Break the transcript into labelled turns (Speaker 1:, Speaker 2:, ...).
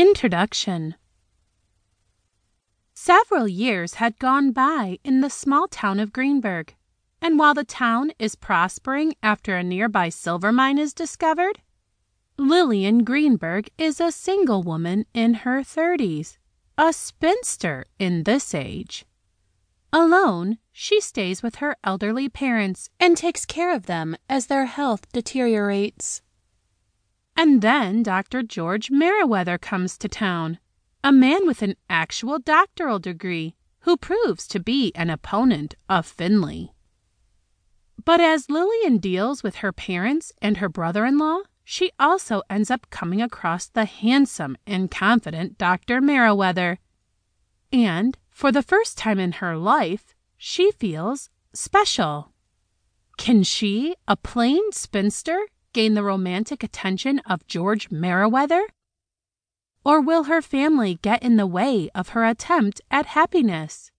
Speaker 1: Introduction Several years had gone by in the small town of Greenburg, and while the town is prospering after a near by silver mine is discovered, Lillian Greenburg is a single woman in her thirties, a spinster in this age. Alone, she stays with her elderly parents and takes care of them as their health deteriorates. And then Dr. George Merriweather comes to town, a man with an actual doctoral degree, who proves to be an opponent of Finley. But as Lillian deals with her parents and her brother in law, she also ends up coming across the handsome and confident Dr. Merriweather. And for the first time in her life, she feels special. Can she, a plain spinster, gain the romantic attention of George Merriweather? Or will her family get in the way of her attempt at happiness?